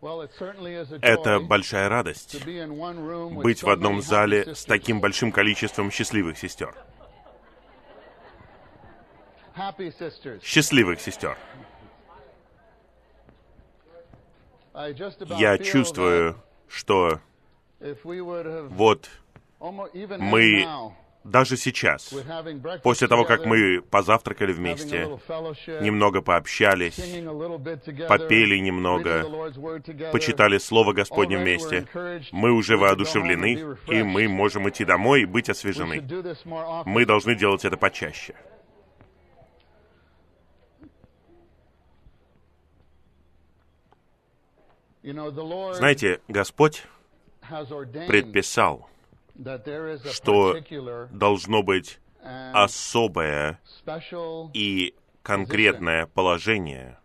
Это большая радость быть в одном зале с таким большим количеством счастливых сестер. Счастливых сестер. Я чувствую, что вот мы даже сейчас, после того, как мы позавтракали вместе, немного пообщались, попели немного, почитали Слово Господне вместе, мы уже воодушевлены, и мы можем идти домой и быть освежены. Мы должны делать это почаще. Знаете, Господь предписал, что должно быть особое и конкретное положение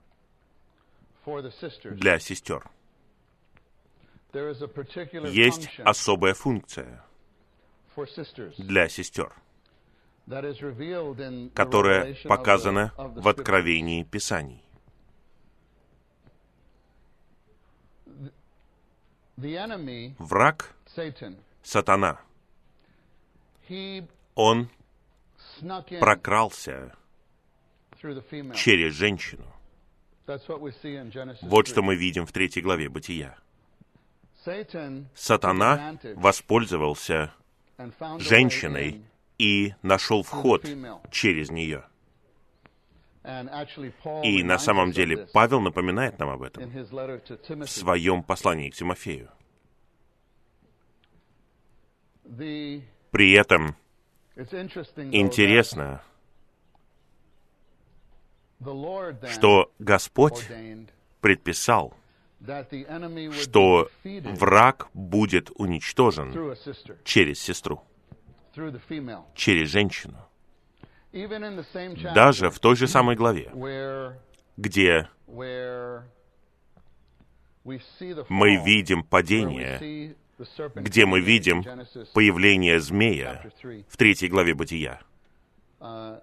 для сестер. Есть особая функция для сестер, которая показана в откровении Писаний. Враг, сатана, он прокрался через женщину. Вот что мы видим в третьей главе Бытия. Сатана воспользовался женщиной и нашел вход через нее. И на самом деле Павел напоминает нам об этом в своем послании к Тимофею. При этом интересно, что Господь предписал, что враг будет уничтожен через сестру, через женщину. Даже в той же самой главе, где мы видим падение, где мы видим появление змея в третьей главе Бытия. В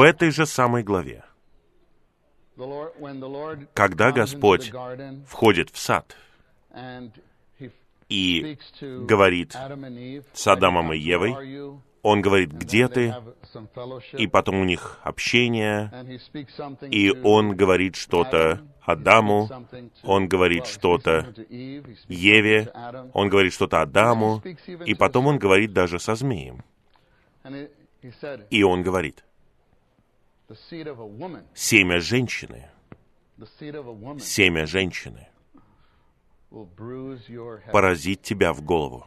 этой же самой главе, когда Господь входит в сад и говорит с Адамом и Евой, он говорит, где ты? И потом у них общение, и он говорит что-то Адаму, он говорит что-то Еве, он говорит что-то Адаму, и потом он говорит даже со змеем. И он говорит, семя женщины, семя женщины поразит тебя в голову.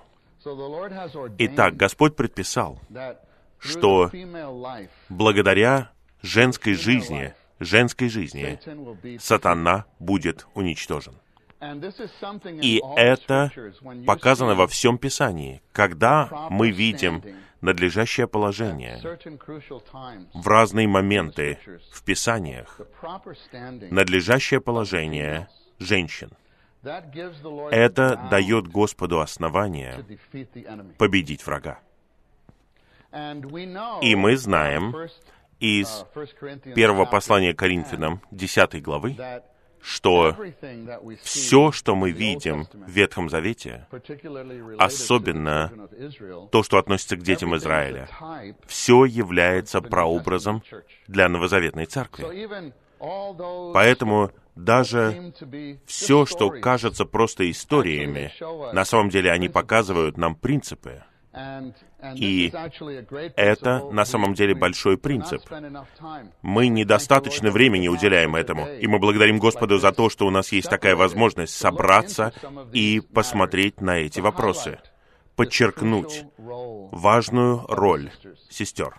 Итак, Господь предписал, что благодаря женской жизни, женской жизни, сатана будет уничтожен. И это показано во всем Писании, когда мы видим надлежащее положение в разные моменты в Писаниях, надлежащее положение женщин — это дает Господу основание победить врага. И мы знаем из первого послания Коринфянам, 10 главы, что все, что мы видим в Ветхом Завете, особенно то, что относится к детям Израиля, все является прообразом для новозаветной церкви. Поэтому даже все, что кажется просто историями, на самом деле они показывают нам принципы. И это на самом деле большой принцип. Мы недостаточно времени уделяем этому, и мы благодарим Господу за то, что у нас есть такая возможность собраться и посмотреть на эти вопросы подчеркнуть важную роль сестер.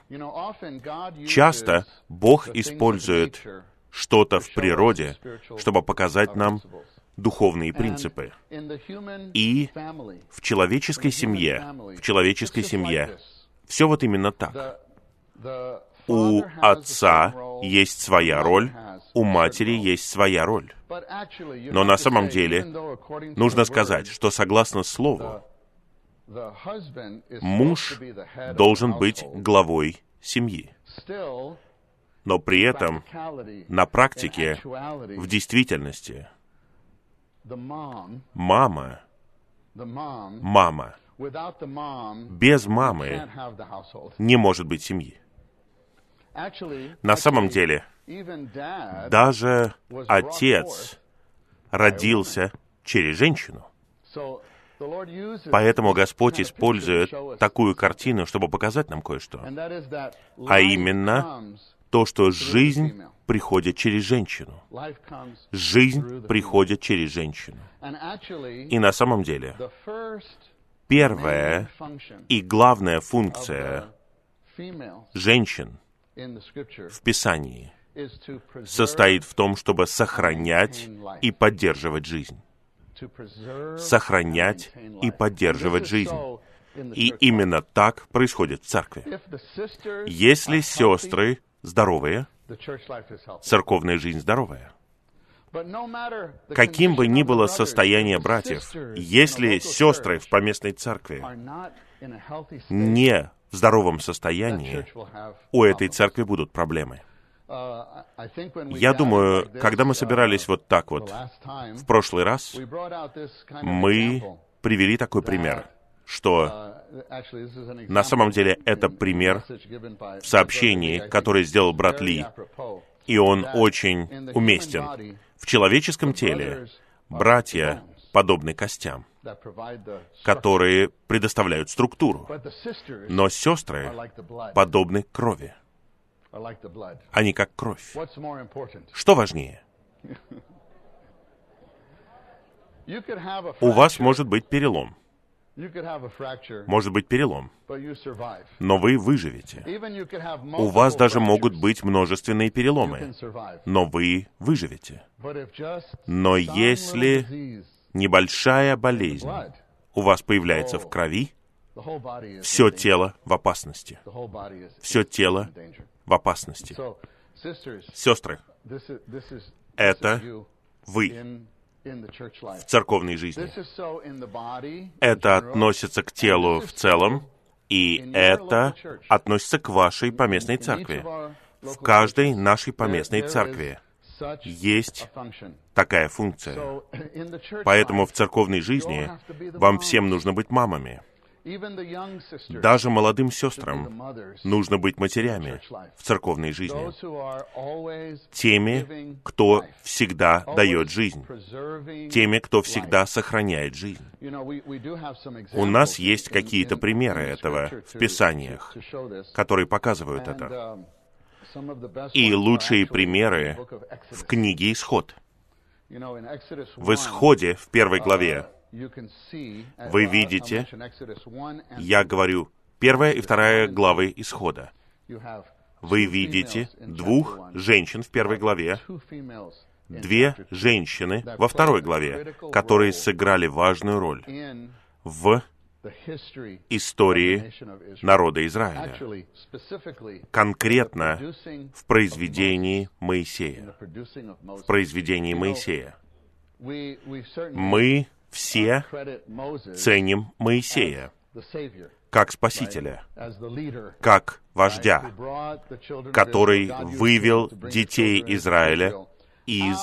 Часто Бог использует что-то в природе, чтобы показать нам духовные принципы. И в человеческой семье, в человеческой семье, все вот именно так. У отца есть своя роль, у матери есть своя роль. Но на самом деле нужно сказать, что согласно Слову, муж должен быть главой семьи но при этом на практике, в действительности, Мама, мама, без мамы не может быть семьи. На самом деле, даже отец родился через женщину. Поэтому Господь использует такую картину, чтобы показать нам кое-что. А именно то, что жизнь приходит через женщину. Жизнь приходит через женщину. И на самом деле, первая и главная функция женщин в Писании состоит в том, чтобы сохранять и поддерживать жизнь. Сохранять и поддерживать жизнь. И именно так происходит в церкви. Если сестры здоровые, церковная жизнь здоровая. Каким бы ни было состояние братьев, если сестры в поместной церкви не в здоровом состоянии, у этой церкви будут проблемы. Я думаю, когда мы собирались вот так вот в прошлый раз, мы привели такой пример, что на самом деле это пример в сообщении, которое сделал брат Ли, и он очень уместен. В человеческом теле братья подобны костям, которые предоставляют структуру. Но сестры подобны крови. Они как кровь. Что важнее? У вас может быть перелом. Может быть перелом. Но вы выживете. У вас даже могут быть множественные переломы. Но вы выживете. Но если небольшая болезнь у вас появляется в крови, все тело в опасности. Все тело в опасности. Сестры, это вы в церковной жизни. Это относится к телу в целом, и это относится к вашей поместной церкви. В каждой нашей поместной церкви есть такая функция. Поэтому в церковной жизни вам всем нужно быть мамами. Даже молодым сестрам нужно быть матерями в церковной жизни. Теми, кто всегда дает жизнь. Теми, кто всегда сохраняет жизнь. У нас есть какие-то примеры этого в Писаниях, которые показывают это. И лучшие примеры в книге «Исход». В Исходе, в первой главе, вы видите, я говорю, первая и вторая главы Исхода. Вы видите двух женщин в первой главе, две женщины во второй главе, которые сыграли важную роль в истории народа Израиля, конкретно в произведении Моисея. В произведении Моисея. Мы все ценим Моисея как Спасителя, как вождя, который вывел детей Израиля из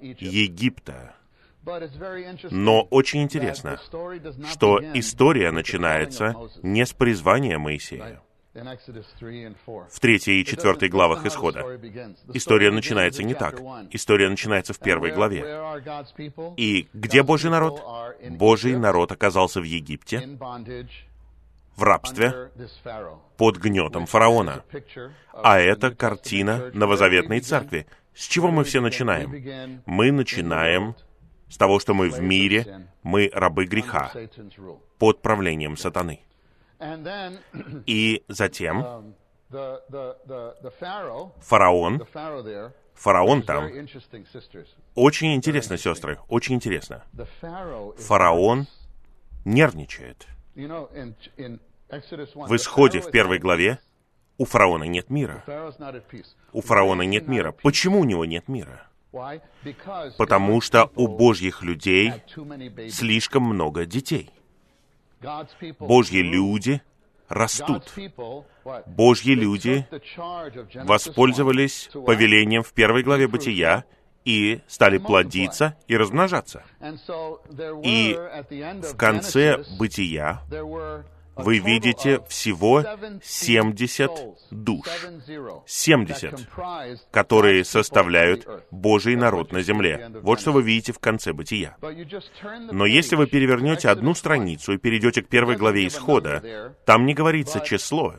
Египта. Но очень интересно, что история начинается не с призвания Моисея в третьей и четвертой главах Исхода. История начинается не так. История начинается в первой главе. И где Божий народ? Божий народ оказался в Египте, в рабстве, под гнетом фараона. А это картина новозаветной церкви. С чего мы все начинаем? Мы начинаем с того, что мы в мире, мы рабы греха, под правлением сатаны. И затем фараон, фараон там, очень интересно, сестры, очень интересно. Фараон нервничает. В исходе в первой главе у фараона нет мира. У фараона нет мира. Почему у него нет мира? Потому что у Божьих людей слишком много детей. Божьи люди растут. Божьи люди воспользовались повелением в первой главе Бытия и стали плодиться и размножаться. И в конце бытия вы видите всего 70 душ, 70, которые составляют Божий народ на земле. Вот что вы видите в конце бытия. Но если вы перевернете одну страницу и перейдете к первой главе Исхода, там не говорится число,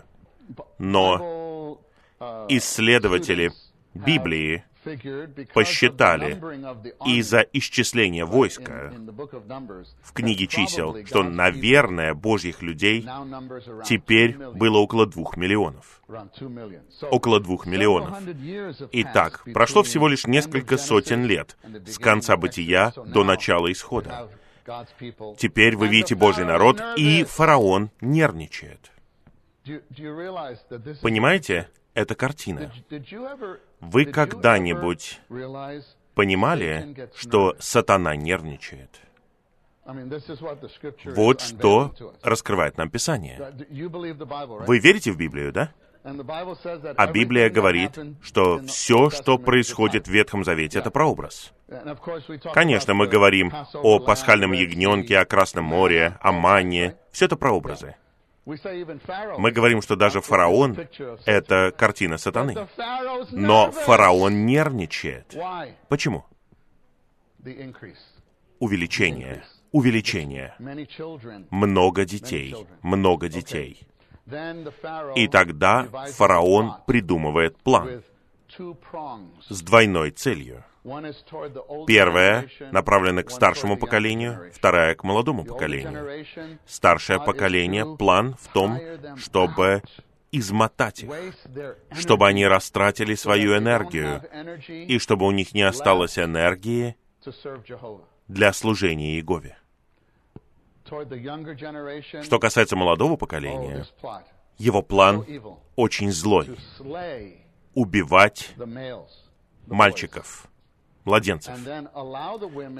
но исследователи Библии посчитали из-за исчисления войска в книге чисел, что, наверное, Божьих людей теперь было около двух миллионов. Около двух миллионов. Итак, прошло всего лишь несколько сотен лет с конца бытия до начала исхода. Теперь вы видите Божий народ, и фараон нервничает. Понимаете? Это картина. Вы когда-нибудь понимали, что сатана нервничает? Вот что раскрывает нам Писание. Вы верите в Библию, да? А Библия говорит, что все, что происходит в Ветхом Завете, это прообраз. Конечно, мы говорим о пасхальном ягненке, о Красном море, о манне. Все это прообразы. Мы говорим, что даже фараон — это картина сатаны. Но фараон нервничает. Почему? Увеличение. Увеличение. Много детей. Много детей. И тогда фараон придумывает план с двойной целью. Первая направлена к старшему поколению, вторая к молодому поколению. Старшее поколение, план в том, чтобы измотать их, чтобы они растратили свою энергию, и чтобы у них не осталось энергии для служения Иегове. Что касается молодого поколения, его план очень злой. Убивать мальчиков, младенцев.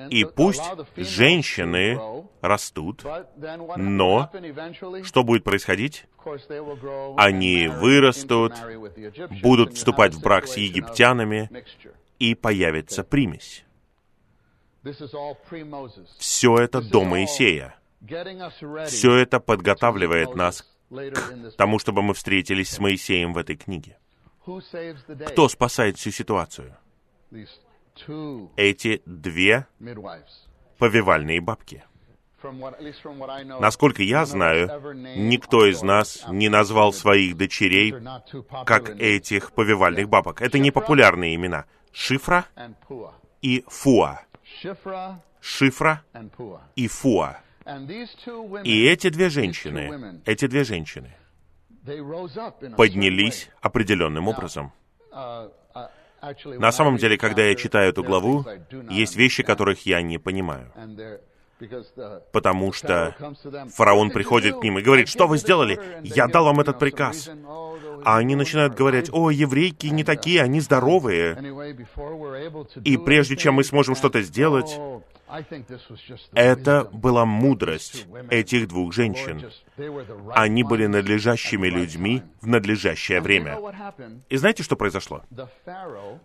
И пусть женщины растут, но что будет происходить? Они вырастут, будут вступать в брак с египтянами, и появится примесь. Все это до Моисея. Все это подготавливает нас к тому, чтобы мы встретились с Моисеем в этой книге. Кто спасает всю ситуацию? Эти две повивальные бабки. Насколько я знаю, никто из нас не назвал своих дочерей как этих повивальных бабок. Это не популярные имена. Шифра и Фуа. Шифра и Фуа. И эти две женщины, эти две женщины поднялись определенным образом. На самом деле, когда я читаю эту главу, есть вещи, которых я не понимаю. Потому что фараон приходит к ним и говорит, что вы сделали? Я дал вам этот приказ. А они начинают говорить, о, еврейки не такие, они здоровые. И прежде чем мы сможем что-то сделать, это была мудрость этих двух женщин. Они были надлежащими людьми в надлежащее время. И знаете, что произошло?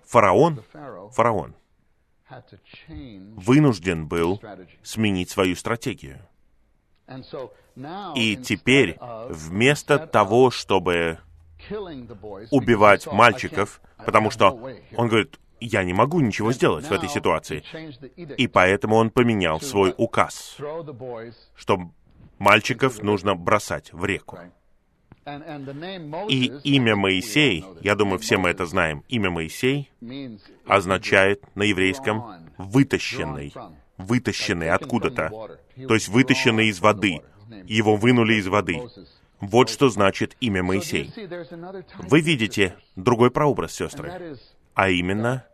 Фараон, фараон, вынужден был сменить свою стратегию. И теперь, вместо того, чтобы убивать мальчиков, потому что он говорит, я не могу ничего сделать в этой ситуации. И поэтому он поменял свой указ, что мальчиков нужно бросать в реку. И имя Моисей, я думаю, все мы это знаем, имя Моисей означает на еврейском «вытащенный», вытащенный откуда-то, то есть вытащенный из воды. Его вынули из воды. Вот что значит имя Моисей. Вы видите другой прообраз, сестры, а именно,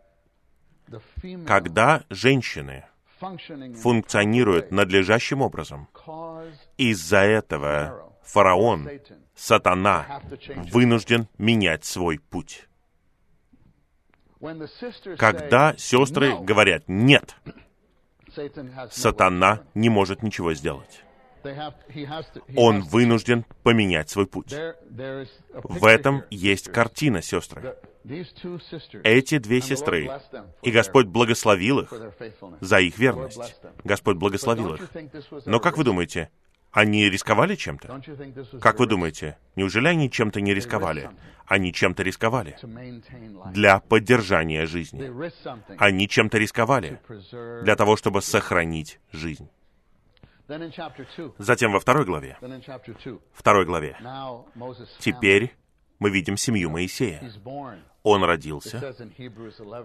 когда женщины функционируют надлежащим образом, из-за этого фараон, сатана, вынужден менять свой путь. Когда сестры говорят «нет», сатана не может ничего сделать. Он вынужден поменять свой путь. В этом есть картина, сестры. Эти две сестры, и Господь благословил их за их верность. Господь благословил их. Но как вы думаете, они рисковали чем-то? Как вы думаете, неужели они чем-то не рисковали? Они чем-то рисковали для поддержания жизни. Они чем-то рисковали для того, чтобы сохранить жизнь. Затем во второй главе, второй главе, теперь мы видим семью Моисея. Он родился.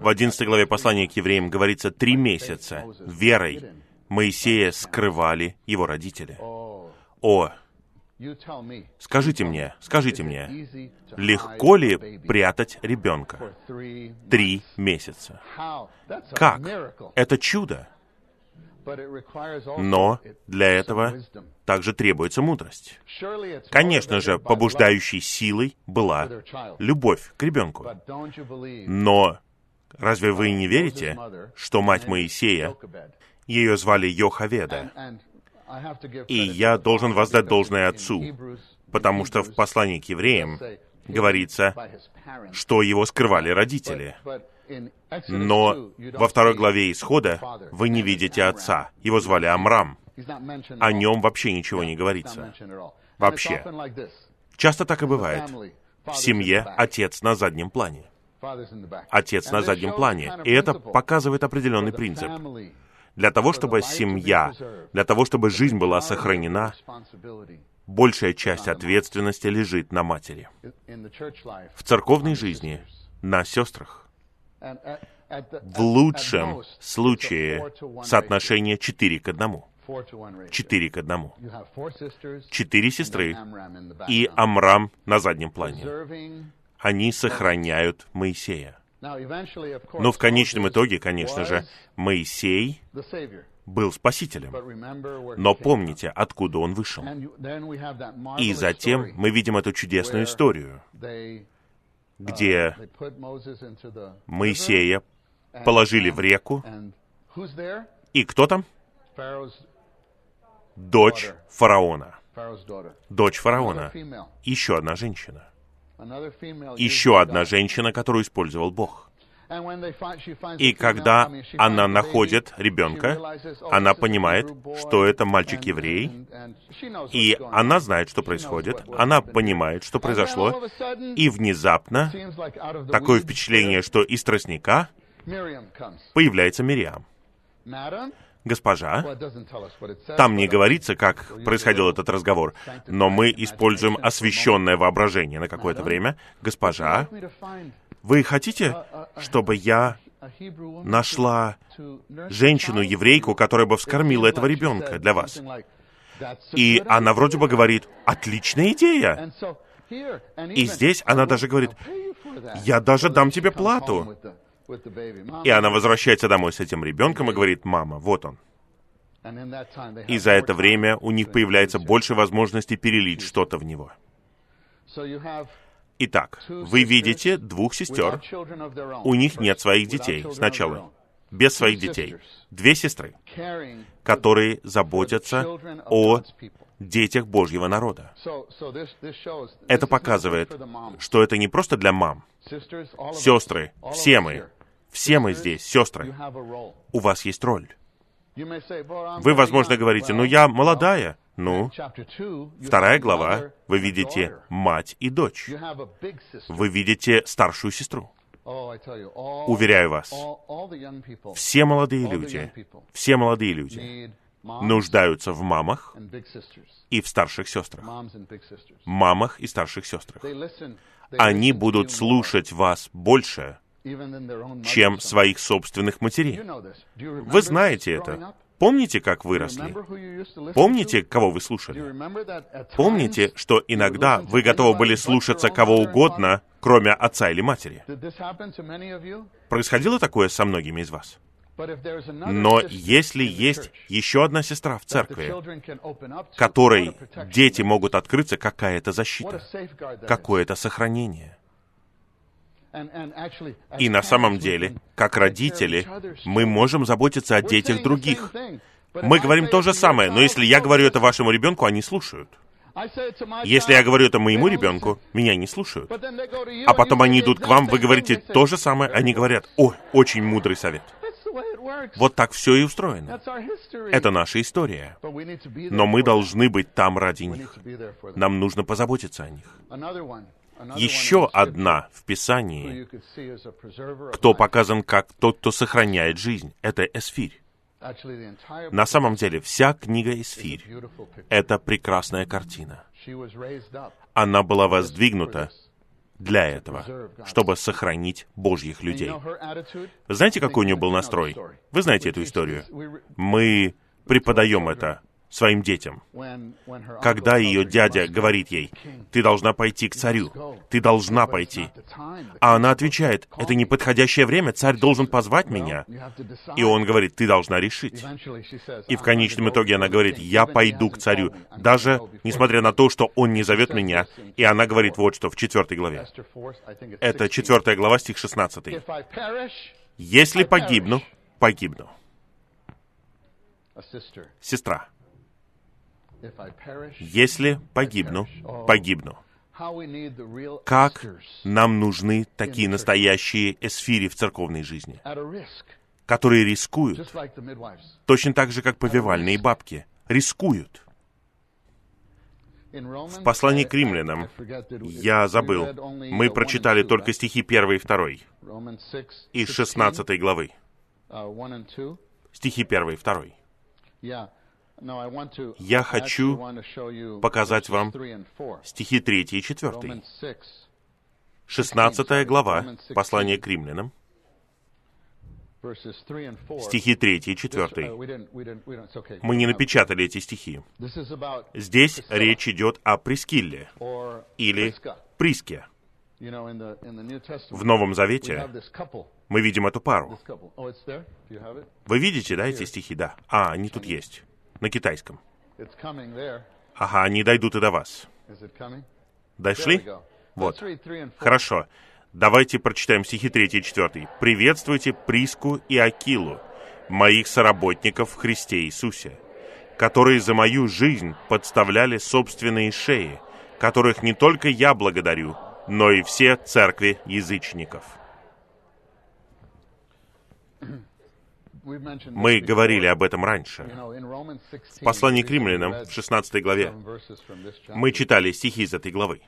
В 11 главе послания к евреям говорится, три месяца верой Моисея скрывали его родители. О, скажите мне, скажите мне, легко ли прятать ребенка три месяца? Как? Это чудо. Но для этого также требуется мудрость. Конечно же, побуждающей силой была любовь к ребенку. Но разве вы не верите, что мать Моисея, ее звали Йохаведа, и я должен воздать должное отцу, потому что в послании к евреям говорится, что его скрывали родители. Но во второй главе Исхода вы не видите отца. Его звали Амрам. О нем вообще ничего не говорится. Вообще. Часто так и бывает. В семье отец на заднем плане. Отец на заднем плане. И это показывает определенный принцип. Для того, чтобы семья, для того, чтобы жизнь была сохранена, большая часть ответственности лежит на матери. В церковной жизни на сестрах. В лучшем случае соотношение 4 к 1. 4 к 1. Четыре сестры и Амрам на заднем плане. Они сохраняют Моисея. Но в конечном итоге, конечно же, Моисей был спасителем. Но помните, откуда он вышел. И затем мы видим эту чудесную историю, где Моисея положили в реку. И кто там? Дочь фараона. Дочь фараона. Еще одна женщина. Еще одна женщина, которую использовал Бог. И когда она находит ребенка, она понимает, что это мальчик-еврей, и она знает, что происходит, она понимает, что произошло, и внезапно такое впечатление, что из тростника появляется Мириам. Госпожа, там не говорится, как происходил этот разговор, но мы используем освещенное воображение на какое-то время. Госпожа, вы хотите, чтобы я нашла женщину-еврейку, которая бы вскормила этого ребенка для вас? И она вроде бы говорит, отличная идея. И здесь она даже говорит, я даже дам тебе плату. И она возвращается домой с этим ребенком и говорит, мама, вот он. И за это время у них появляется больше возможностей перелить что-то в него. Итак, вы видите двух сестер. У них нет своих детей сначала. Без своих детей. Две сестры, которые заботятся о детях Божьего народа. Это показывает, что это не просто для мам. Сестры, все мы, все мы здесь, сестры. У вас есть роль. Вы, возможно, говорите, ну я молодая. Ну, вторая глава, вы видите мать и дочь. Вы видите старшую сестру. Уверяю вас, все молодые люди, все молодые люди нуждаются в мамах и в старших сестрах. Мамах и старших сестрах. Они будут слушать вас больше, чем своих собственных матерей. Вы знаете это. Помните, как выросли? Помните, кого вы слушали? Помните, что иногда вы готовы были слушаться кого угодно, кроме отца или матери? Происходило такое со многими из вас? Но если есть еще одна сестра в церкви, которой дети могут открыться, какая-то защита, какое-то сохранение. И на самом деле, как родители, мы можем заботиться о детях других. Мы говорим то же самое, но если я говорю это вашему ребенку, они слушают. Если я говорю это моему ребенку, меня не слушают. А потом они идут к вам, вы говорите то же самое, они говорят, о, очень мудрый совет. Вот так все и устроено. Это наша история. Но мы должны быть там ради них. Нам нужно позаботиться о них. Еще одна в Писании, кто показан как тот, кто сохраняет жизнь, это Эсфирь. На самом деле, вся книга Эсфирь — это прекрасная картина. Она была воздвигнута для этого, чтобы сохранить Божьих людей. Вы знаете, какой у нее был настрой? Вы знаете эту историю. Мы преподаем это своим детям. Когда ее дядя говорит ей, «Ты должна пойти к царю, ты должна пойти», а она отвечает, «Это неподходящее время, царь должен позвать меня». И он говорит, «Ты должна решить». И в конечном итоге она говорит, «Я пойду к царю», даже несмотря на то, что он не зовет меня. И она говорит вот что в четвертой главе. Это четвертая глава, стих 16. «Если погибну, погибну». Сестра, если погибну, погибну. Как нам нужны такие настоящие эсфири в церковной жизни, которые рискуют, точно так же, как повивальные бабки, рискуют. В послании к римлянам, я забыл, мы прочитали только стихи 1 и 2 из 16 главы. Стихи 1 и 2. Я хочу показать вам стихи 3 и 4. 16 глава послания к римлянам, стихи 3 и 4. Мы не напечатали эти стихи. Здесь речь идет о Прескилле или Приске. В Новом Завете мы видим эту пару. Вы видите, да, эти стихи? Да. А, они тут есть на китайском. Ага, они дойдут и до вас. Дошли? Вот. Хорошо. Давайте прочитаем стихи 3 и 4. «Приветствуйте Приску и Акилу, моих соработников в Христе Иисусе, которые за мою жизнь подставляли собственные шеи, которых не только я благодарю, но и все церкви язычников». Мы говорили об этом раньше. В послании к римлянам, в 16 главе, мы читали стихи из этой главы.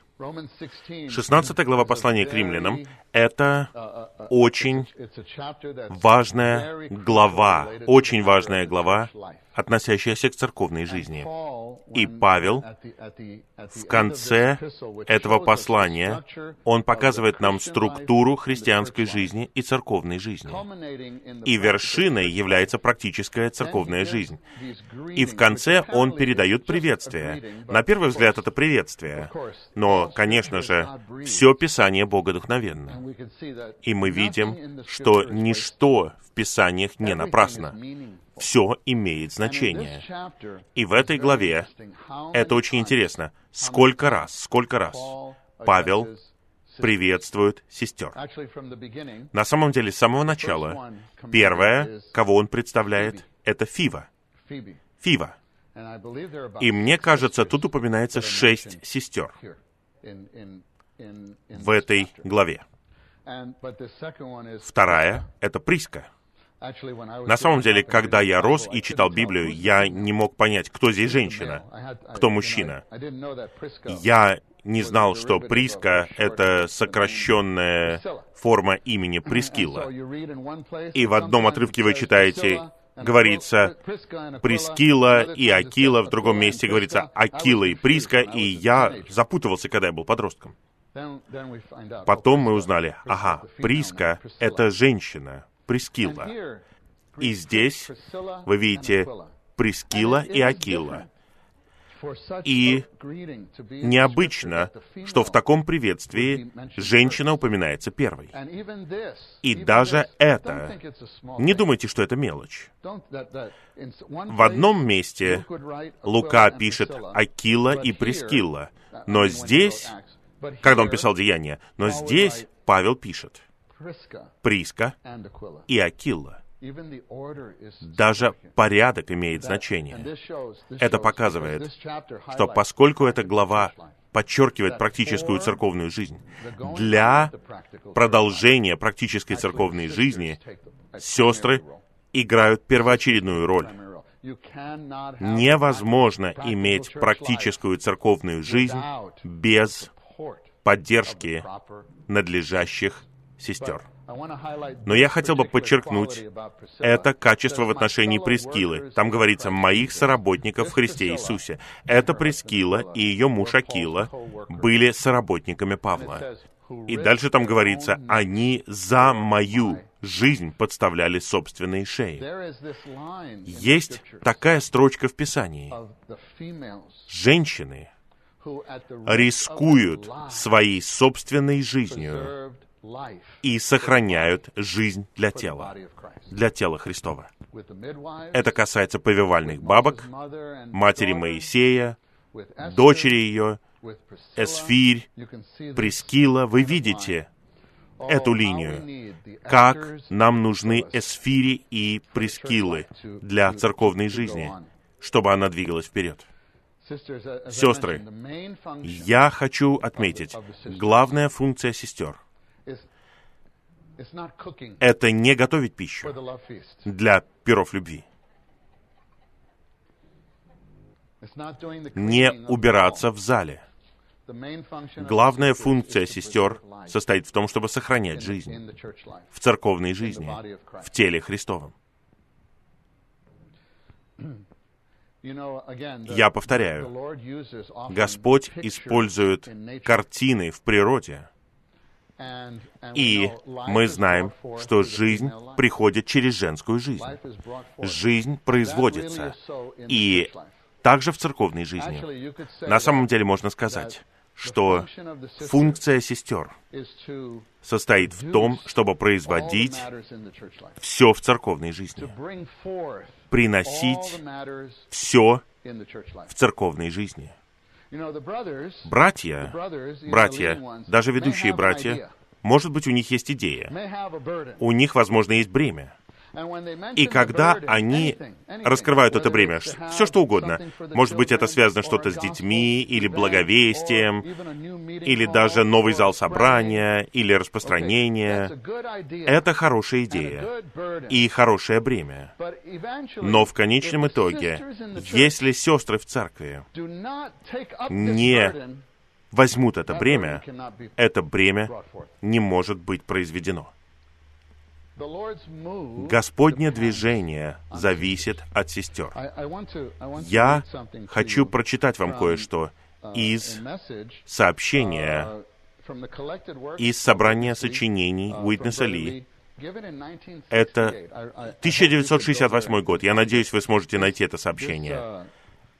16 глава послания к римлянам — это очень важная глава, очень важная глава относящаяся к церковной жизни. И Павел в конце этого послания, он показывает нам структуру христианской жизни и церковной жизни. И вершиной является практическая церковная жизнь. И в конце он передает приветствие. На первый взгляд это приветствие. Но, конечно же, все Писание богодухновенно. И мы видим, что ничто в Писаниях не напрасно все имеет значение. И в этой главе это очень интересно. Сколько раз, сколько раз Павел приветствует сестер. На самом деле, с самого начала, первое, кого он представляет, это Фива. Фива. И мне кажется, тут упоминается шесть сестер в этой главе. Вторая — это Приска. На самом деле, когда я рос и читал Библию, я не мог понять, кто здесь женщина, кто мужчина. Я не знал, что Приска — это сокращенная форма имени Прискила. И в одном отрывке вы читаете, говорится Прискила и Акила, в другом месте говорится Акила и Приска, и я запутывался, когда я был подростком. Потом мы узнали, ага, Приска — это женщина, Прескила. И здесь вы видите Прескила и Акила. И необычно, что в таком приветствии женщина упоминается первой. И даже это, не думайте, что это мелочь. В одном месте Лука пишет Акила и Прескила, но здесь, когда он писал Деяния, но здесь Павел пишет Приска и Акилла. Даже порядок имеет значение. Это показывает, что поскольку эта глава подчеркивает практическую церковную жизнь, для продолжения практической церковной жизни сестры играют первоочередную роль. Невозможно иметь практическую церковную жизнь без поддержки надлежащих сестер. Но я хотел бы подчеркнуть это качество в отношении Прескилы. Там говорится «моих соработников в Христе Иисусе». Это Прескила и ее муж Акила были соработниками Павла. И дальше там говорится «они за мою жизнь подставляли собственные шеи». Есть такая строчка в Писании. Женщины рискуют своей собственной жизнью и сохраняют жизнь для тела, для тела Христова. Это касается повивальных бабок, матери Моисея, дочери ее, Эсфирь, Прескила. Вы видите эту линию. Как нам нужны Эсфири и Прескилы для церковной жизни, чтобы она двигалась вперед. Сестры, я хочу отметить, главная функция сестер — это не готовить пищу для перов любви. Не убираться в зале. Главная функция сестер состоит в том, чтобы сохранять жизнь в церковной жизни, в теле Христовом. Я повторяю, Господь использует картины в природе, и мы знаем, что жизнь приходит через женскую жизнь. Жизнь производится. И также в церковной жизни. На самом деле можно сказать, что функция сестер состоит в том, чтобы производить все в церковной жизни, приносить все в церковной жизни. Братья, братья, даже ведущие братья, может быть, у них есть идея. У них, возможно, есть бремя. И когда они раскрывают это бремя, все что угодно, может быть, это связано что-то с детьми, или благовестием, или даже новый зал собрания, или распространение, это хорошая идея и хорошее бремя. Но в конечном итоге, если сестры в церкви не возьмут это бремя, это бремя не может быть произведено. Господнее движение зависит от сестер. Я хочу прочитать вам кое-что uh, из сообщения, uh, из собрания сочинений uh, Уитнеса Ли. Это 1968 год. Я надеюсь, вы сможете найти это сообщение.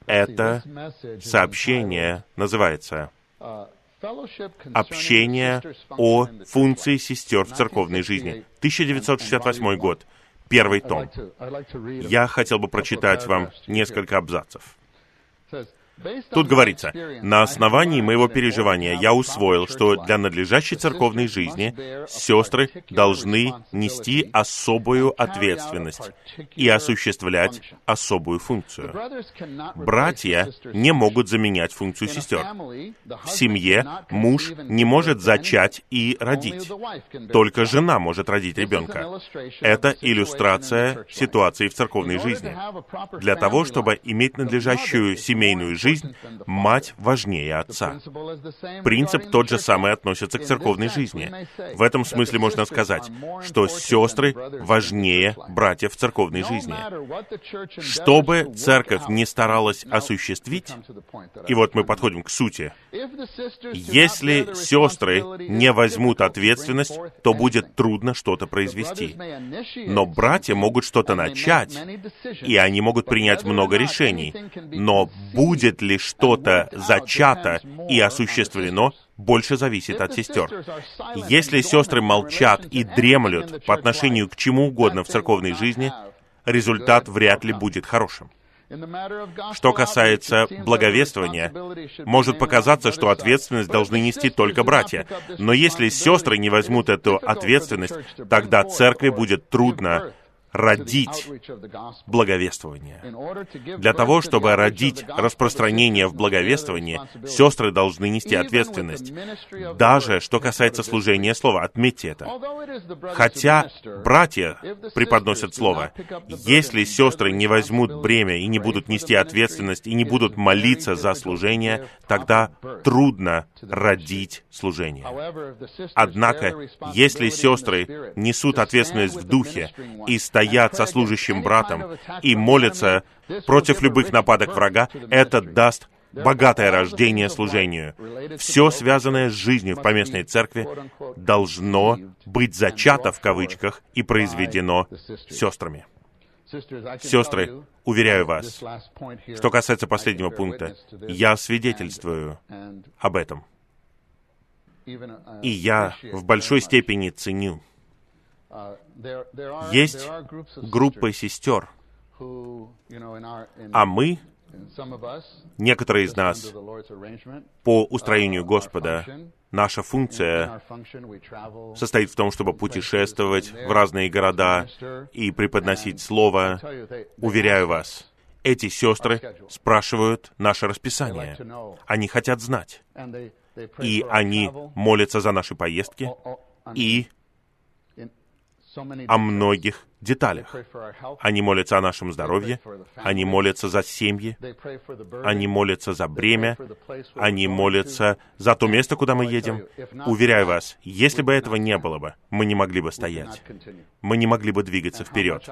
Это сообщение называется Общение о функции сестер в церковной жизни. 1968 год. Первый том. Я хотел бы прочитать вам несколько абзацев. Тут говорится, на основании моего переживания я усвоил, что для надлежащей церковной жизни сестры должны нести особую ответственность и осуществлять особую функцию. Братья не могут заменять функцию сестер. В семье муж не может зачать и родить. Только жена может родить ребенка. Это иллюстрация ситуации в церковной жизни. Для того, чтобы иметь надлежащую семейную жизнь, жизнь, мать важнее отца. Принцип тот же самый относится к церковной жизни. В этом смысле можно сказать, что сестры важнее братьев в церковной жизни. Чтобы церковь не старалась осуществить, и вот мы подходим к сути, если сестры не возьмут ответственность, то будет трудно что-то произвести. Но братья могут что-то начать, и они могут принять много решений. Но будет ли что-то зачато и осуществлено, больше зависит от сестер. Если сестры молчат и дремлют по отношению к чему угодно в церковной жизни, результат вряд ли будет хорошим. Что касается благовествования, может показаться, что ответственность должны нести только братья. Но если сестры не возьмут эту ответственность, тогда церкви будет трудно родить благовествование. Для того, чтобы родить распространение в благовествовании, сестры должны нести ответственность. Даже что касается служения слова, отметьте это. Хотя братья преподносят слово, если сестры не возьмут бремя и не будут нести ответственность и не будут молиться за служение, тогда трудно родить служение. Однако, если сестры несут ответственность в духе и стоят со служащим братом и молятся против любых нападок врага, это даст богатое рождение служению. Все, связанное с жизнью в поместной церкви, должно быть зачато в кавычках и произведено сестрами. Сестры, уверяю вас, что касается последнего пункта, я свидетельствую об этом. И я в большой степени ценю. Есть группы сестер, а мы Некоторые из нас по устроению Господа, наша функция состоит в том, чтобы путешествовать в разные города и преподносить Слово. Уверяю вас, эти сестры спрашивают наше расписание. Они хотят знать. И они молятся за наши поездки и о многих деталях. Они молятся о нашем здоровье, они молятся за семьи, они молятся за бремя, они молятся за то место, куда мы едем. Уверяю вас, если бы этого не было бы, мы не могли бы стоять. Мы не могли бы двигаться вперед.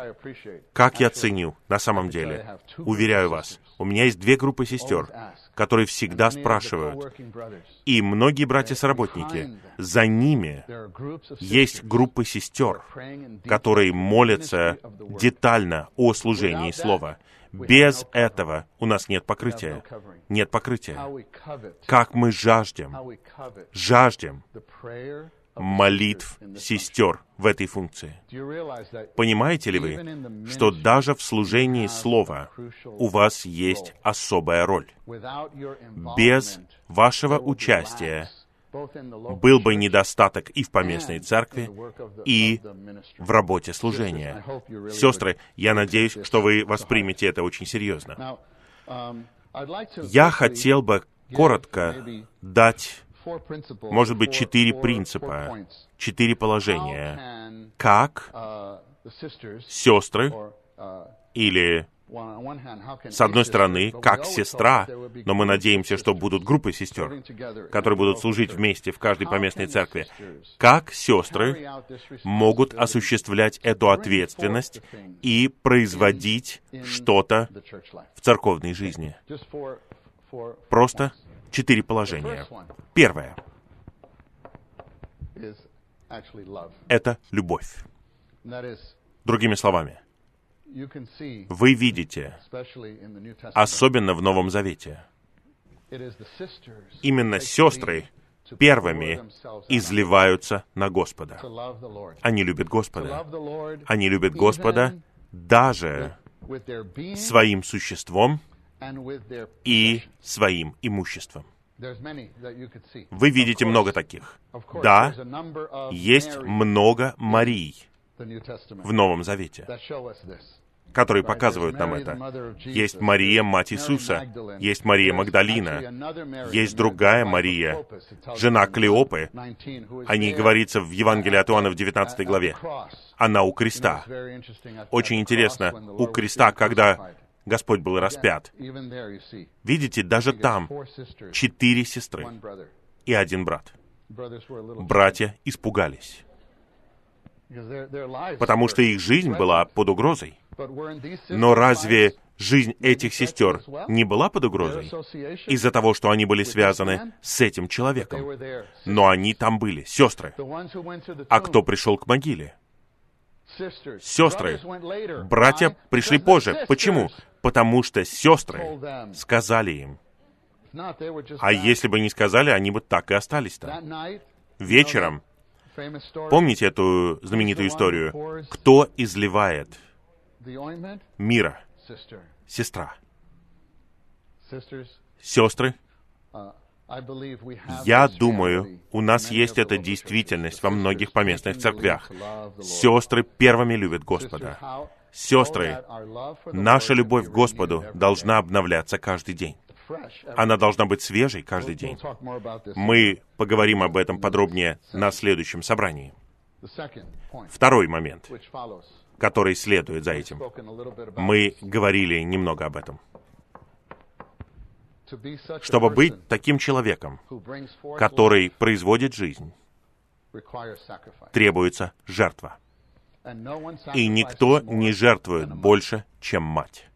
Как я ценю, на самом деле, уверяю вас, у меня есть две группы сестер, которые всегда спрашивают. И многие братья-соработники, за ними есть группы сестер, которые молятся детально о служении Слова. Без этого у нас нет покрытия. Нет покрытия. Как мы жаждем, жаждем молитв сестер в этой функции. Понимаете ли вы, что даже в служении Слова у вас есть особая роль? Без вашего участия был бы недостаток и в поместной церкви, и в работе служения. Сестры, я надеюсь, что вы воспримете это очень серьезно. Я хотел бы коротко дать может быть четыре принципа, четыре положения. Как сестры или с одной стороны, как сестра, но мы надеемся, что будут группы сестер, которые будут служить вместе в каждой поместной церкви. Как сестры могут осуществлять эту ответственность и производить что-то в церковной жизни? Просто четыре положения. Первое — это любовь. Другими словами, вы видите, особенно в Новом Завете, именно сестры первыми изливаются на Господа. Они любят Господа. Они любят Господа даже своим существом и своим имуществом. Вы видите много таких. Да, есть много Марий в Новом Завете, которые показывают нам это. Есть Мария, мать Иисуса, есть Мария Магдалина, есть другая Мария, жена Клеопы. О ней говорится в Евангелии от Иоанна в 19 главе. Она у креста. Очень интересно, у креста, когда Господь был распят. Видите, даже там четыре сестры и один брат. Братья испугались, потому что их жизнь была под угрозой. Но разве жизнь этих сестер не была под угрозой из-за того, что они были связаны с этим человеком? Но они там были, сестры. А кто пришел к могиле? Сестры. Братья пришли позже. Почему? Потому что сестры сказали им. А если бы не сказали, они бы так и остались там. Вечером, помните эту знаменитую историю? Кто изливает мира? Сестра. Сестры, я думаю, у нас есть эта действительность во многих поместных церквях. Сестры первыми любят Господа. Сестры, наша любовь к Господу должна обновляться каждый день. Она должна быть свежей каждый день. Мы поговорим об этом подробнее на следующем собрании. Второй момент, который следует за этим. Мы говорили немного об этом. Чтобы быть таким человеком, который производит жизнь, требуется жертва. И никто не жертвует больше, чем мать.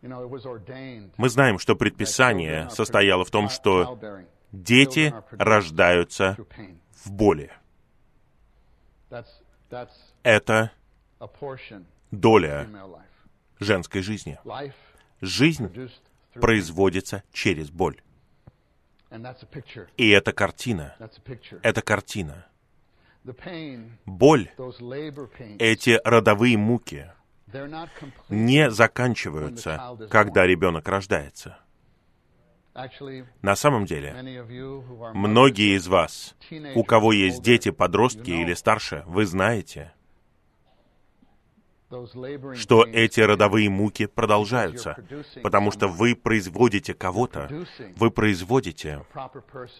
Мы знаем, что предписание состояло в том, что дети рождаются в боли. Это доля женской жизни. Жизнь производится через боль. И это картина. Это картина. Боль, эти родовые муки, не заканчиваются, когда ребенок рождается. На самом деле, многие из вас, у кого есть дети, подростки или старше, вы знаете, что эти родовые муки продолжаются, потому что вы производите кого-то, вы производите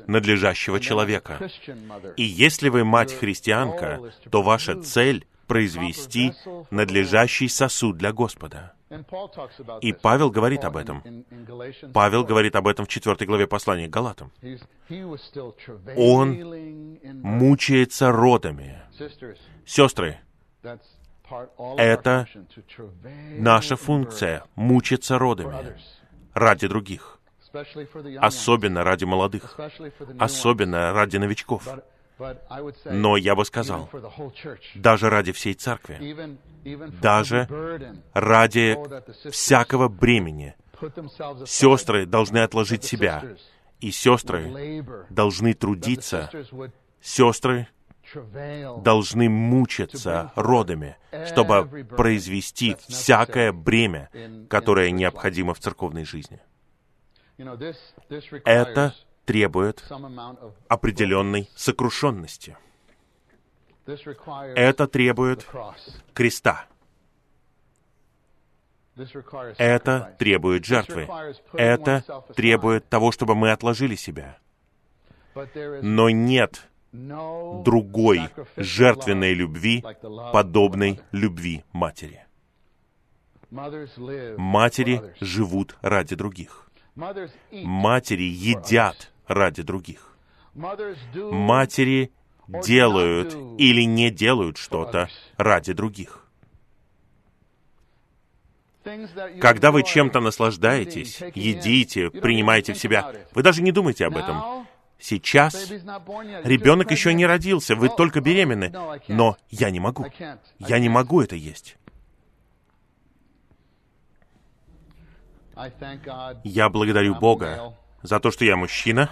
надлежащего человека. И если вы мать-христианка, то ваша цель — произвести надлежащий сосуд для Господа. И Павел говорит об этом. Павел говорит об этом в 4 главе послания к Галатам. Он мучается родами. Сестры, это наша функция — мучиться родами ради других, особенно ради молодых, особенно ради новичков. Но я бы сказал, даже ради всей церкви, даже ради всякого бремени, сестры должны отложить себя, и сестры должны трудиться, сестры должны мучиться родами, чтобы произвести всякое бремя, которое необходимо в церковной жизни. Это требует определенной сокрушенности. Это требует креста. Это требует жертвы. Это требует того, чтобы мы отложили себя. Но нет другой жертвенной любви, подобной любви матери. Матери живут ради других. Матери едят ради других. Матери делают или не делают что-то ради других. Когда вы чем-то наслаждаетесь, едите, принимаете в себя, вы даже не думаете об этом. Сейчас ребенок еще не родился, вы только беременны, но я не могу. Я не могу это есть. Я благодарю Бога за то, что я мужчина.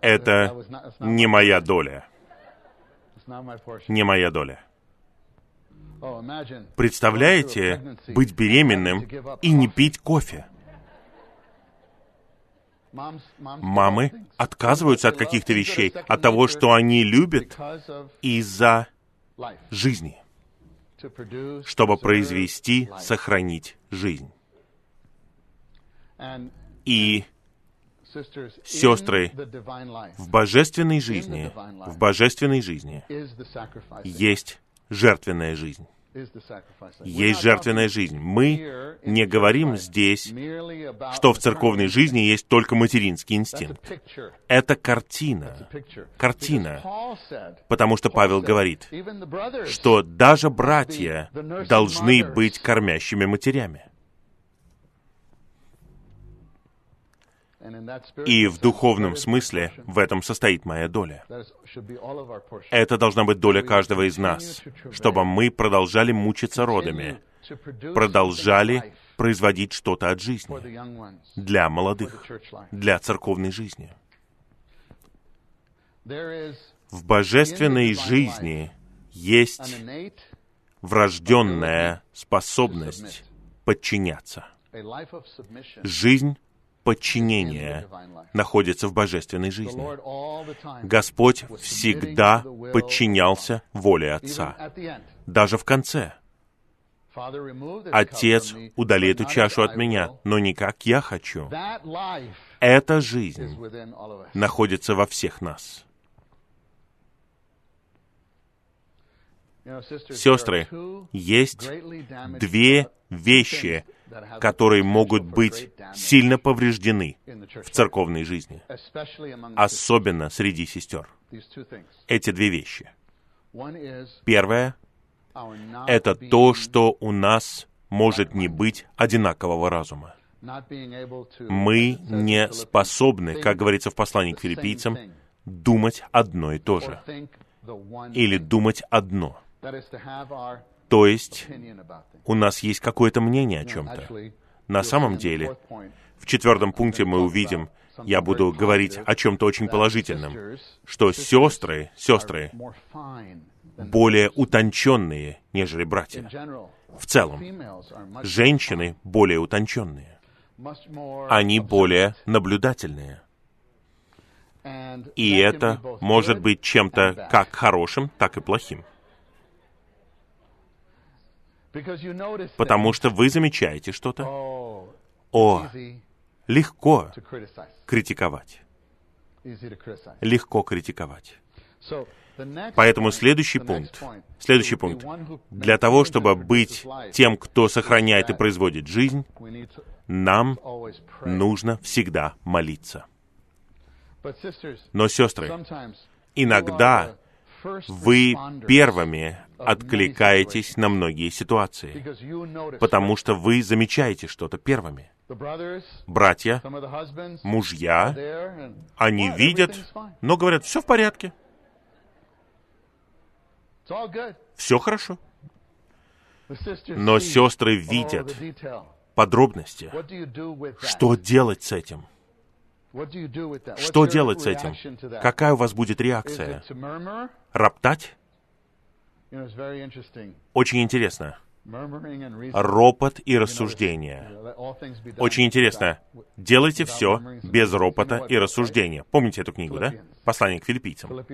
Это не моя доля. Не моя доля. Представляете, быть беременным и не пить кофе? Мамы отказываются от каких-то вещей, от того, что они любят из-за жизни, чтобы произвести, сохранить жизнь. И сестры, в божественной жизни, в божественной жизни есть жертвенная жизнь есть жертвенная жизнь. Мы не говорим здесь, что в церковной жизни есть только материнский инстинкт. Это картина. Картина. Потому что Павел говорит, что даже братья должны быть кормящими матерями. И в духовном смысле в этом состоит моя доля. Это должна быть доля каждого из нас, чтобы мы продолжали мучиться родами, продолжали производить что-то от жизни для молодых, для церковной жизни. В божественной жизни есть врожденная способность подчиняться. Жизнь подчинение находится в божественной жизни. Господь всегда подчинялся воле Отца. Даже в конце. Отец, удали эту чашу от меня, но не как я хочу. Эта жизнь находится во всех нас. Сестры, есть две вещи, которые могут быть сильно повреждены в церковной жизни, особенно среди сестер. Эти две вещи. Первое — это то, что у нас может не быть одинакового разума. Мы не способны, как говорится в послании к филиппийцам, думать одно и то же. Или думать одно. То есть у нас есть какое-то мнение о чем-то. На самом деле, в четвертом пункте мы увидим, я буду говорить о чем-то очень положительном, что сестры, сестры более утонченные, нежели братья. В целом, женщины более утонченные. Они более наблюдательные. И это может быть чем-то как хорошим, так и плохим. Потому что вы замечаете что-то. О, легко критиковать. Легко критиковать. Поэтому следующий пункт, следующий пункт, для того, чтобы быть тем, кто сохраняет и производит жизнь, нам нужно всегда молиться. Но, сестры, иногда вы первыми откликаетесь на многие ситуации, потому что вы замечаете что-то первыми. Братья, мужья, они видят, но говорят, все в порядке. Все хорошо. Но сестры видят подробности. Что делать с этим? Что делать с этим? Какая у вас будет реакция? Роптать? Очень интересно. Ропот и рассуждение. Очень интересно. Делайте все без ропота и рассуждения. Помните эту книгу, да? Послание к филиппийцам.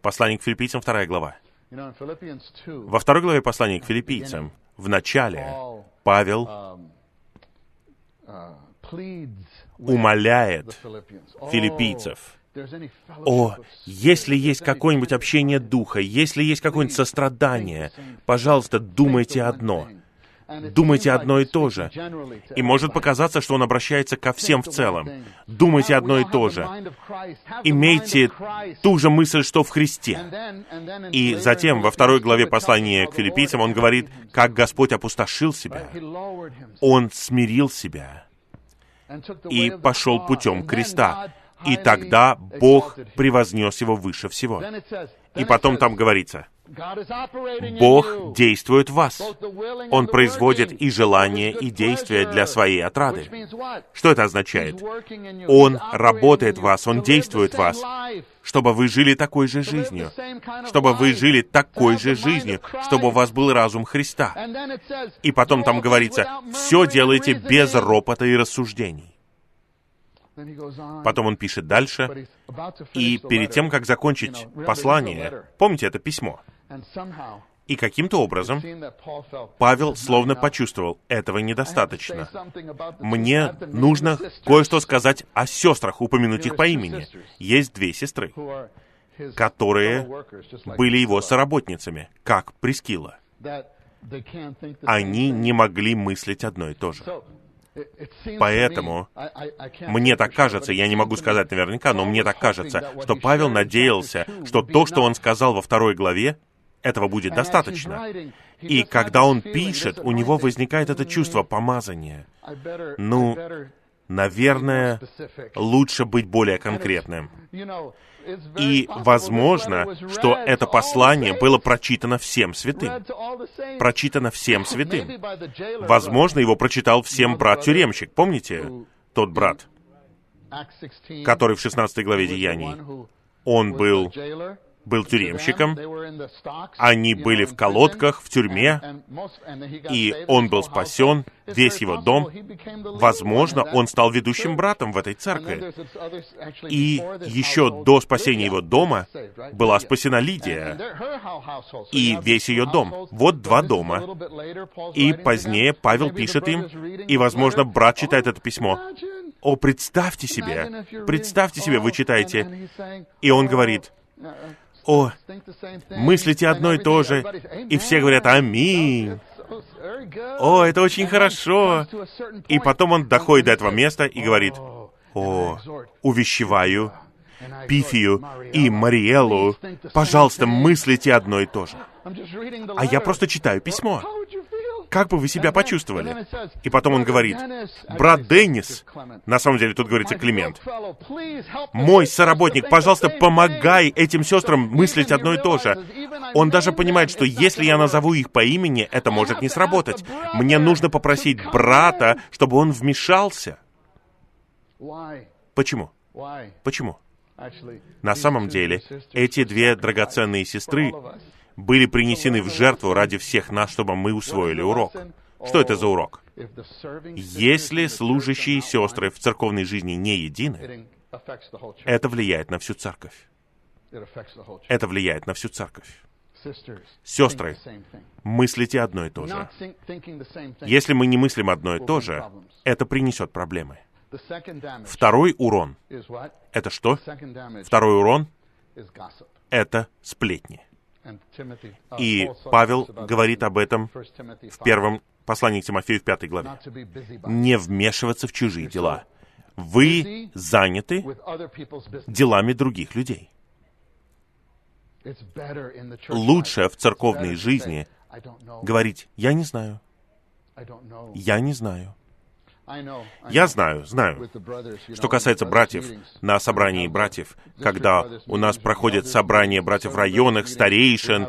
Послание к филиппийцам, вторая глава. Во второй главе послания к филиппийцам, в начале, Павел um, uh, умоляет филиппийцев, о, если есть какое-нибудь общение духа, если есть какое-нибудь сострадание, пожалуйста, думайте одно. Думайте одно и то же. И может показаться, что он обращается ко всем в целом. Думайте одно и то же. Имейте ту же мысль, что в Христе. И затем во второй главе послания к филиппийцам он говорит, как Господь опустошил себя. Он смирил себя и пошел путем креста. И тогда Бог превознес его выше всего. И потом там говорится, Бог действует в вас. Он производит и желания, и действия для своей отрады. Что это означает? Он работает в вас, Он действует в вас, чтобы вы жили такой же жизнью, чтобы вы жили такой же жизнью, чтобы у вас был разум Христа. И потом там говорится, все делайте без ропота и рассуждений. Потом он пишет дальше, и перед тем, как закончить послание, помните это письмо, и каким-то образом Павел словно почувствовал, этого недостаточно. Мне нужно кое-что сказать о сестрах, упомянуть их по имени. Есть две сестры, которые были его соработницами, как Прескила. Они не могли мыслить одно и то же. Поэтому мне так кажется, я не могу сказать наверняка, но мне так кажется, что Павел надеялся, что то, что он сказал во второй главе, этого будет достаточно. И когда он пишет, у него возникает это чувство помазания. Ну, наверное, лучше быть более конкретным. И возможно, что это послание было прочитано всем святым. Прочитано всем святым. Возможно, его прочитал всем брат-тюремщик. Помните тот брат, который в 16 главе Деяний? Он был был тюремщиком, они были в колодках, в тюрьме, и он был спасен, весь его дом. Возможно, он стал ведущим братом в этой церкви. И еще до спасения его дома была спасена Лидия. и весь ее дом. Вот два дома. И позднее Павел пишет им, и, возможно, брат читает это письмо. О, представьте себе, представьте себе, вы читаете, и он говорит, о, мыслите одно и то же, и все говорят «Аминь». О, это очень хорошо. И потом он доходит до этого места и говорит, «О, увещеваю Пифию и Мариэлу, пожалуйста, мыслите одно и то же». А я просто читаю письмо. Как бы вы себя почувствовали? И потом он говорит, брат Деннис, на самом деле тут говорится Климент, мой соработник, пожалуйста, помогай этим сестрам мыслить одно и то же. Он даже понимает, что если я назову их по имени, это может не сработать. Мне нужно попросить брата, чтобы он вмешался. Почему? Почему? На самом деле, эти две драгоценные сестры были принесены в жертву ради всех нас, чтобы мы усвоили урок. Что это за урок? Если служащие сестры в церковной жизни не едины, это влияет на всю церковь. Это влияет на всю церковь. Сестры, мыслите одно и то же. Если мы не мыслим одно и то же, это принесет проблемы. Второй урон — это что? Второй урон — это сплетни. И Павел говорит об этом в первом послании к Тимофею в пятой главе. Не вмешиваться в чужие дела. Вы заняты делами других людей. Лучше в церковной жизни говорить «я не знаю», «я не знаю», я знаю, знаю. Что касается братьев, на собрании братьев, когда у нас проходит собрание братьев в районах, старейшин,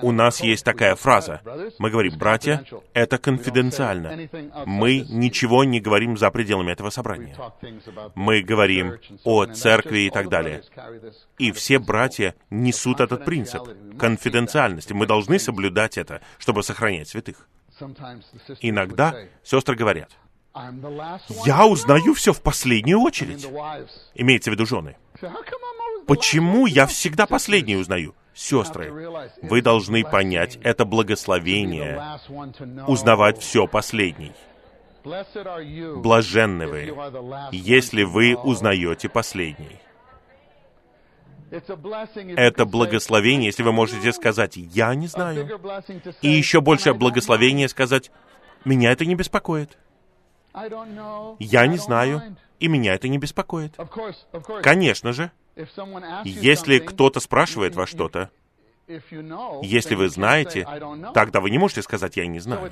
у нас есть такая фраза. Мы говорим, братья, это конфиденциально. Мы ничего не говорим за пределами этого собрания. Мы говорим о церкви и так далее. И все братья несут этот принцип конфиденциальности. Мы должны соблюдать это, чтобы сохранять святых. Иногда сестры говорят, я узнаю все в последнюю очередь. Имеется в виду жены. Почему я всегда последний узнаю? Сестры, вы должны понять, это благословение, узнавать все последний. Блаженны вы, если вы узнаете последний. Это благословение, если вы можете сказать «я не знаю». И еще большее благословение сказать «меня это не беспокоит». Я не знаю, и меня это не беспокоит. Конечно же, если кто-то спрашивает вас что-то, если вы знаете, тогда вы не можете сказать «я не знаю».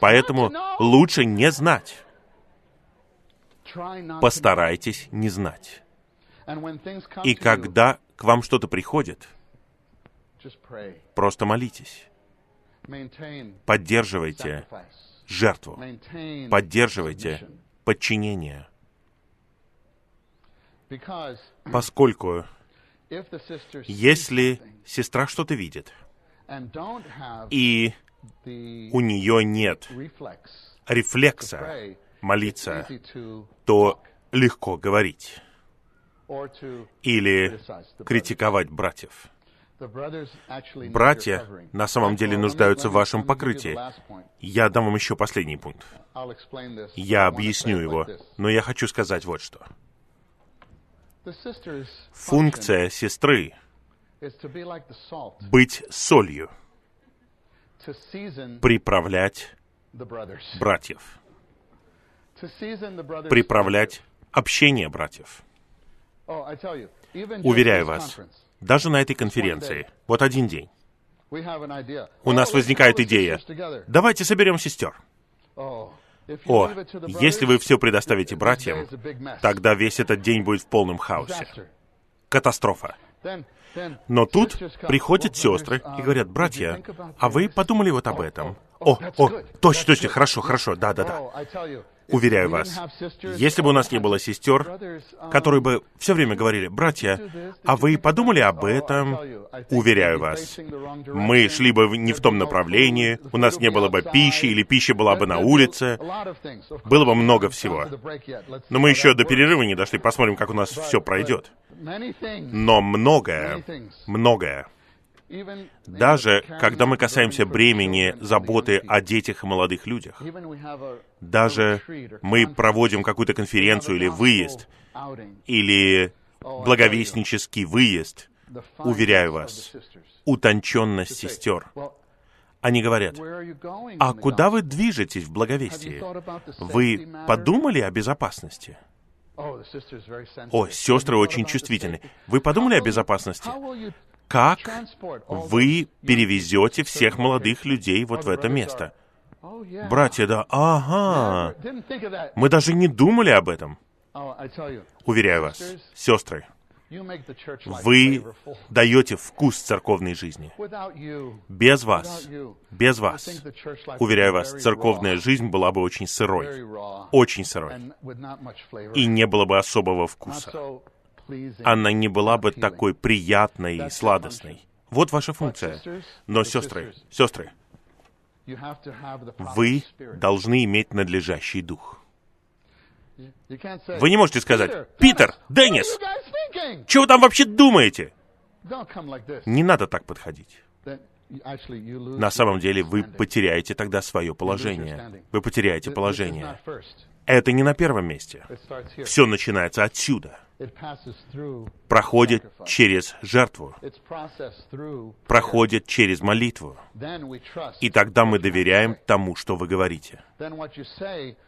Поэтому лучше не знать. Постарайтесь не знать. И когда к вам что-то приходит, просто молитесь. Поддерживайте жертву. Поддерживайте подчинение. Поскольку если сестра что-то видит, и у нее нет рефлекса молиться, то легко говорить или критиковать братьев. Братья на самом деле нуждаются в вашем покрытии. Я дам вам еще последний пункт. Я объясню его, но я хочу сказать вот что. Функция сестры — быть солью, приправлять братьев, приправлять общение братьев. Уверяю вас, даже на этой конференции, вот один день, у нас возникает идея, давайте соберем сестер. О, если вы все предоставите братьям, тогда весь этот день будет в полном хаосе. Катастрофа. Но тут приходят сестры и говорят, братья, а вы подумали вот об этом? О, о, точно, точно, хорошо, хорошо, да, да, да. Уверяю вас, если бы у нас не было сестер, которые бы все время говорили, «Братья, а вы подумали об этом?» Уверяю вас, мы шли бы не в том направлении, у нас не было бы пищи, или пища была бы на улице. Было бы много всего. Но мы еще до перерыва не дошли, посмотрим, как у нас все пройдет. Но многое, многое даже когда мы касаемся бремени заботы о детях и молодых людях, даже мы проводим какую-то конференцию или выезд, или благовестнический выезд, уверяю вас, утонченность сестер. Они говорят, а куда вы движетесь в благовестии? Вы подумали о безопасности? О, сестры очень чувствительны. Вы подумали о безопасности? Как вы перевезете всех молодых людей вот в это место. Братья, да, ага. Мы даже не думали об этом. Уверяю вас, сестры, вы даете вкус церковной жизни. Без вас, без вас, уверяю вас, церковная жизнь была бы очень сырой, очень сырой, и не было бы особого вкуса она не была бы такой приятной и сладостной. Вот ваша функция. Но, сестры, сестры, вы должны иметь надлежащий дух. Вы не можете сказать, «Питер, Деннис, чего вы там вообще думаете?» Не надо так подходить. На самом деле вы потеряете тогда свое положение. Вы потеряете положение. Это не на первом месте. Все начинается отсюда проходит через жертву, проходит через молитву. И тогда мы доверяем тому, что вы говорите.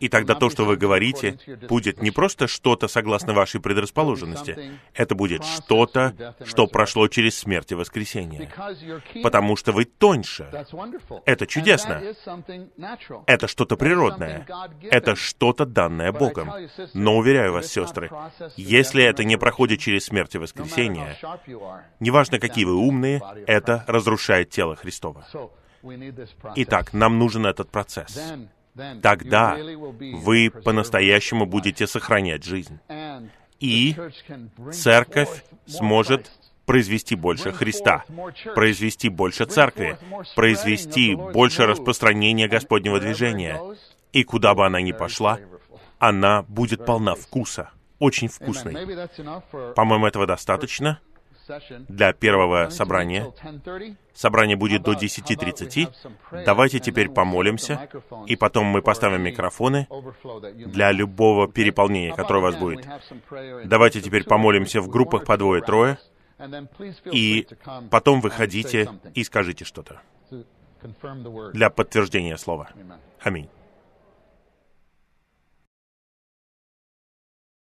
И тогда то, что вы говорите, будет не просто что-то согласно вашей предрасположенности, это будет что-то, что прошло через смерть и воскресение. Потому что вы тоньше. Это чудесно. Это что-то природное. Это что-то данное Богом. Но уверяю вас, сестры, если если это не проходит через смерть и воскресение, неважно, какие вы умные, это разрушает тело Христова. Итак, нам нужен этот процесс. Тогда вы по-настоящему будете сохранять жизнь. И церковь сможет произвести больше Христа, произвести больше церкви, произвести больше распространения Господнего движения. И куда бы она ни пошла, она будет полна вкуса очень вкусный. По-моему, этого достаточно для первого собрания. Собрание будет до 10.30. Давайте теперь помолимся, и потом мы поставим микрофоны для любого переполнения, которое у вас будет. Давайте теперь помолимся в группах по двое-трое, и потом выходите и скажите что-то для подтверждения слова. Аминь.